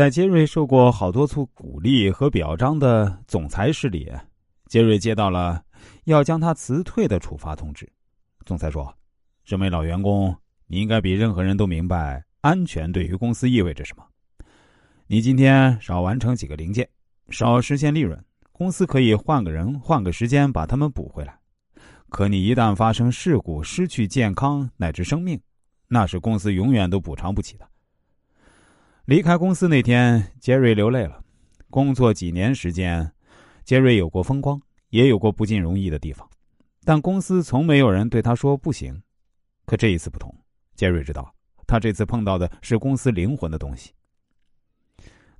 在杰瑞受过好多次鼓励和表彰的总裁室里，杰瑞接到了要将他辞退的处罚通知。总裁说：“身为老员工，你应该比任何人都明白安全对于公司意味着什么。你今天少完成几个零件，少实现利润，公司可以换个人、换个时间把他们补回来。可你一旦发生事故，失去健康乃至生命，那是公司永远都补偿不起的。”离开公司那天，杰瑞流泪了。工作几年时间，杰瑞有过风光，也有过不尽如意的地方，但公司从没有人对他说不行。可这一次不同，杰瑞知道，他这次碰到的是公司灵魂的东西。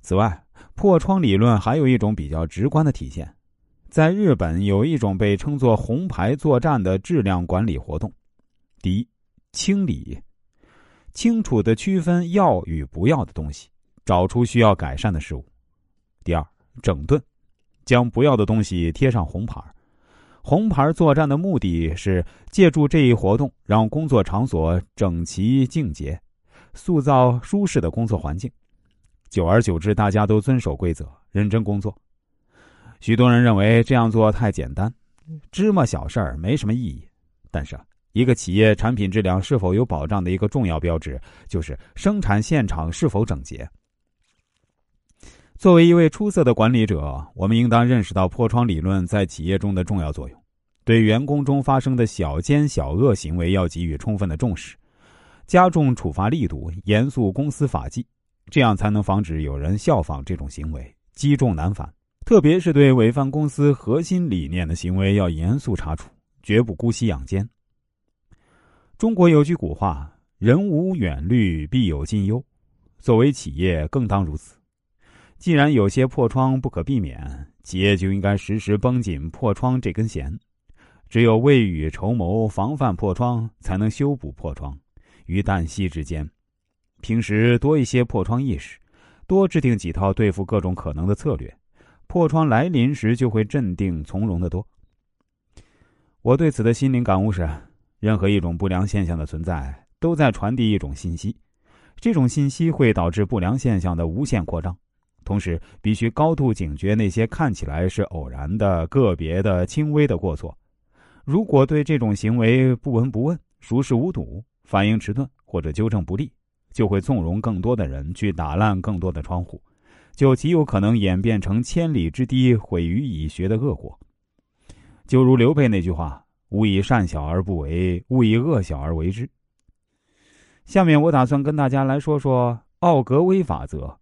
此外，破窗理论还有一种比较直观的体现，在日本有一种被称作“红牌作战”的质量管理活动：第一，清理。清楚的区分要与不要的东西，找出需要改善的事物。第二，整顿，将不要的东西贴上红牌。红牌作战的目的是借助这一活动，让工作场所整齐净洁，塑造舒适的工作环境。久而久之，大家都遵守规则，认真工作。许多人认为这样做太简单，芝麻小事儿没什么意义。但是。一个企业产品质量是否有保障的一个重要标志，就是生产现场是否整洁。作为一位出色的管理者，我们应当认识到破窗理论在企业中的重要作用，对员工中发生的小奸小恶行为要给予充分的重视，加重处罚力度，严肃公司法纪，这样才能防止有人效仿这种行为，积重难返。特别是对违反公司核心理念的行为，要严肃查处，绝不姑息养奸。中国有句古话：“人无远虑，必有近忧。”作为企业，更当如此。既然有些破窗不可避免，企业就应该时时绷紧破窗这根弦。只有未雨绸缪，防范破窗，才能修补破窗于旦夕之间。平时多一些破窗意识，多制定几套对付各种可能的策略，破窗来临时就会镇定从容的多。我对此的心灵感悟是。任何一种不良现象的存在，都在传递一种信息，这种信息会导致不良现象的无限扩张。同时，必须高度警觉那些看起来是偶然的、个别的、轻微的过错。如果对这种行为不闻不问、熟视无睹、反应迟钝或者纠正不力，就会纵容更多的人去打烂更多的窗户，就极有可能演变成千里之堤毁于蚁穴的恶果。就如刘备那句话。勿以善小而不为，勿以恶小而为之。下面我打算跟大家来说说奥格威法则，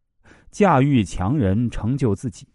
驾驭强人，成就自己。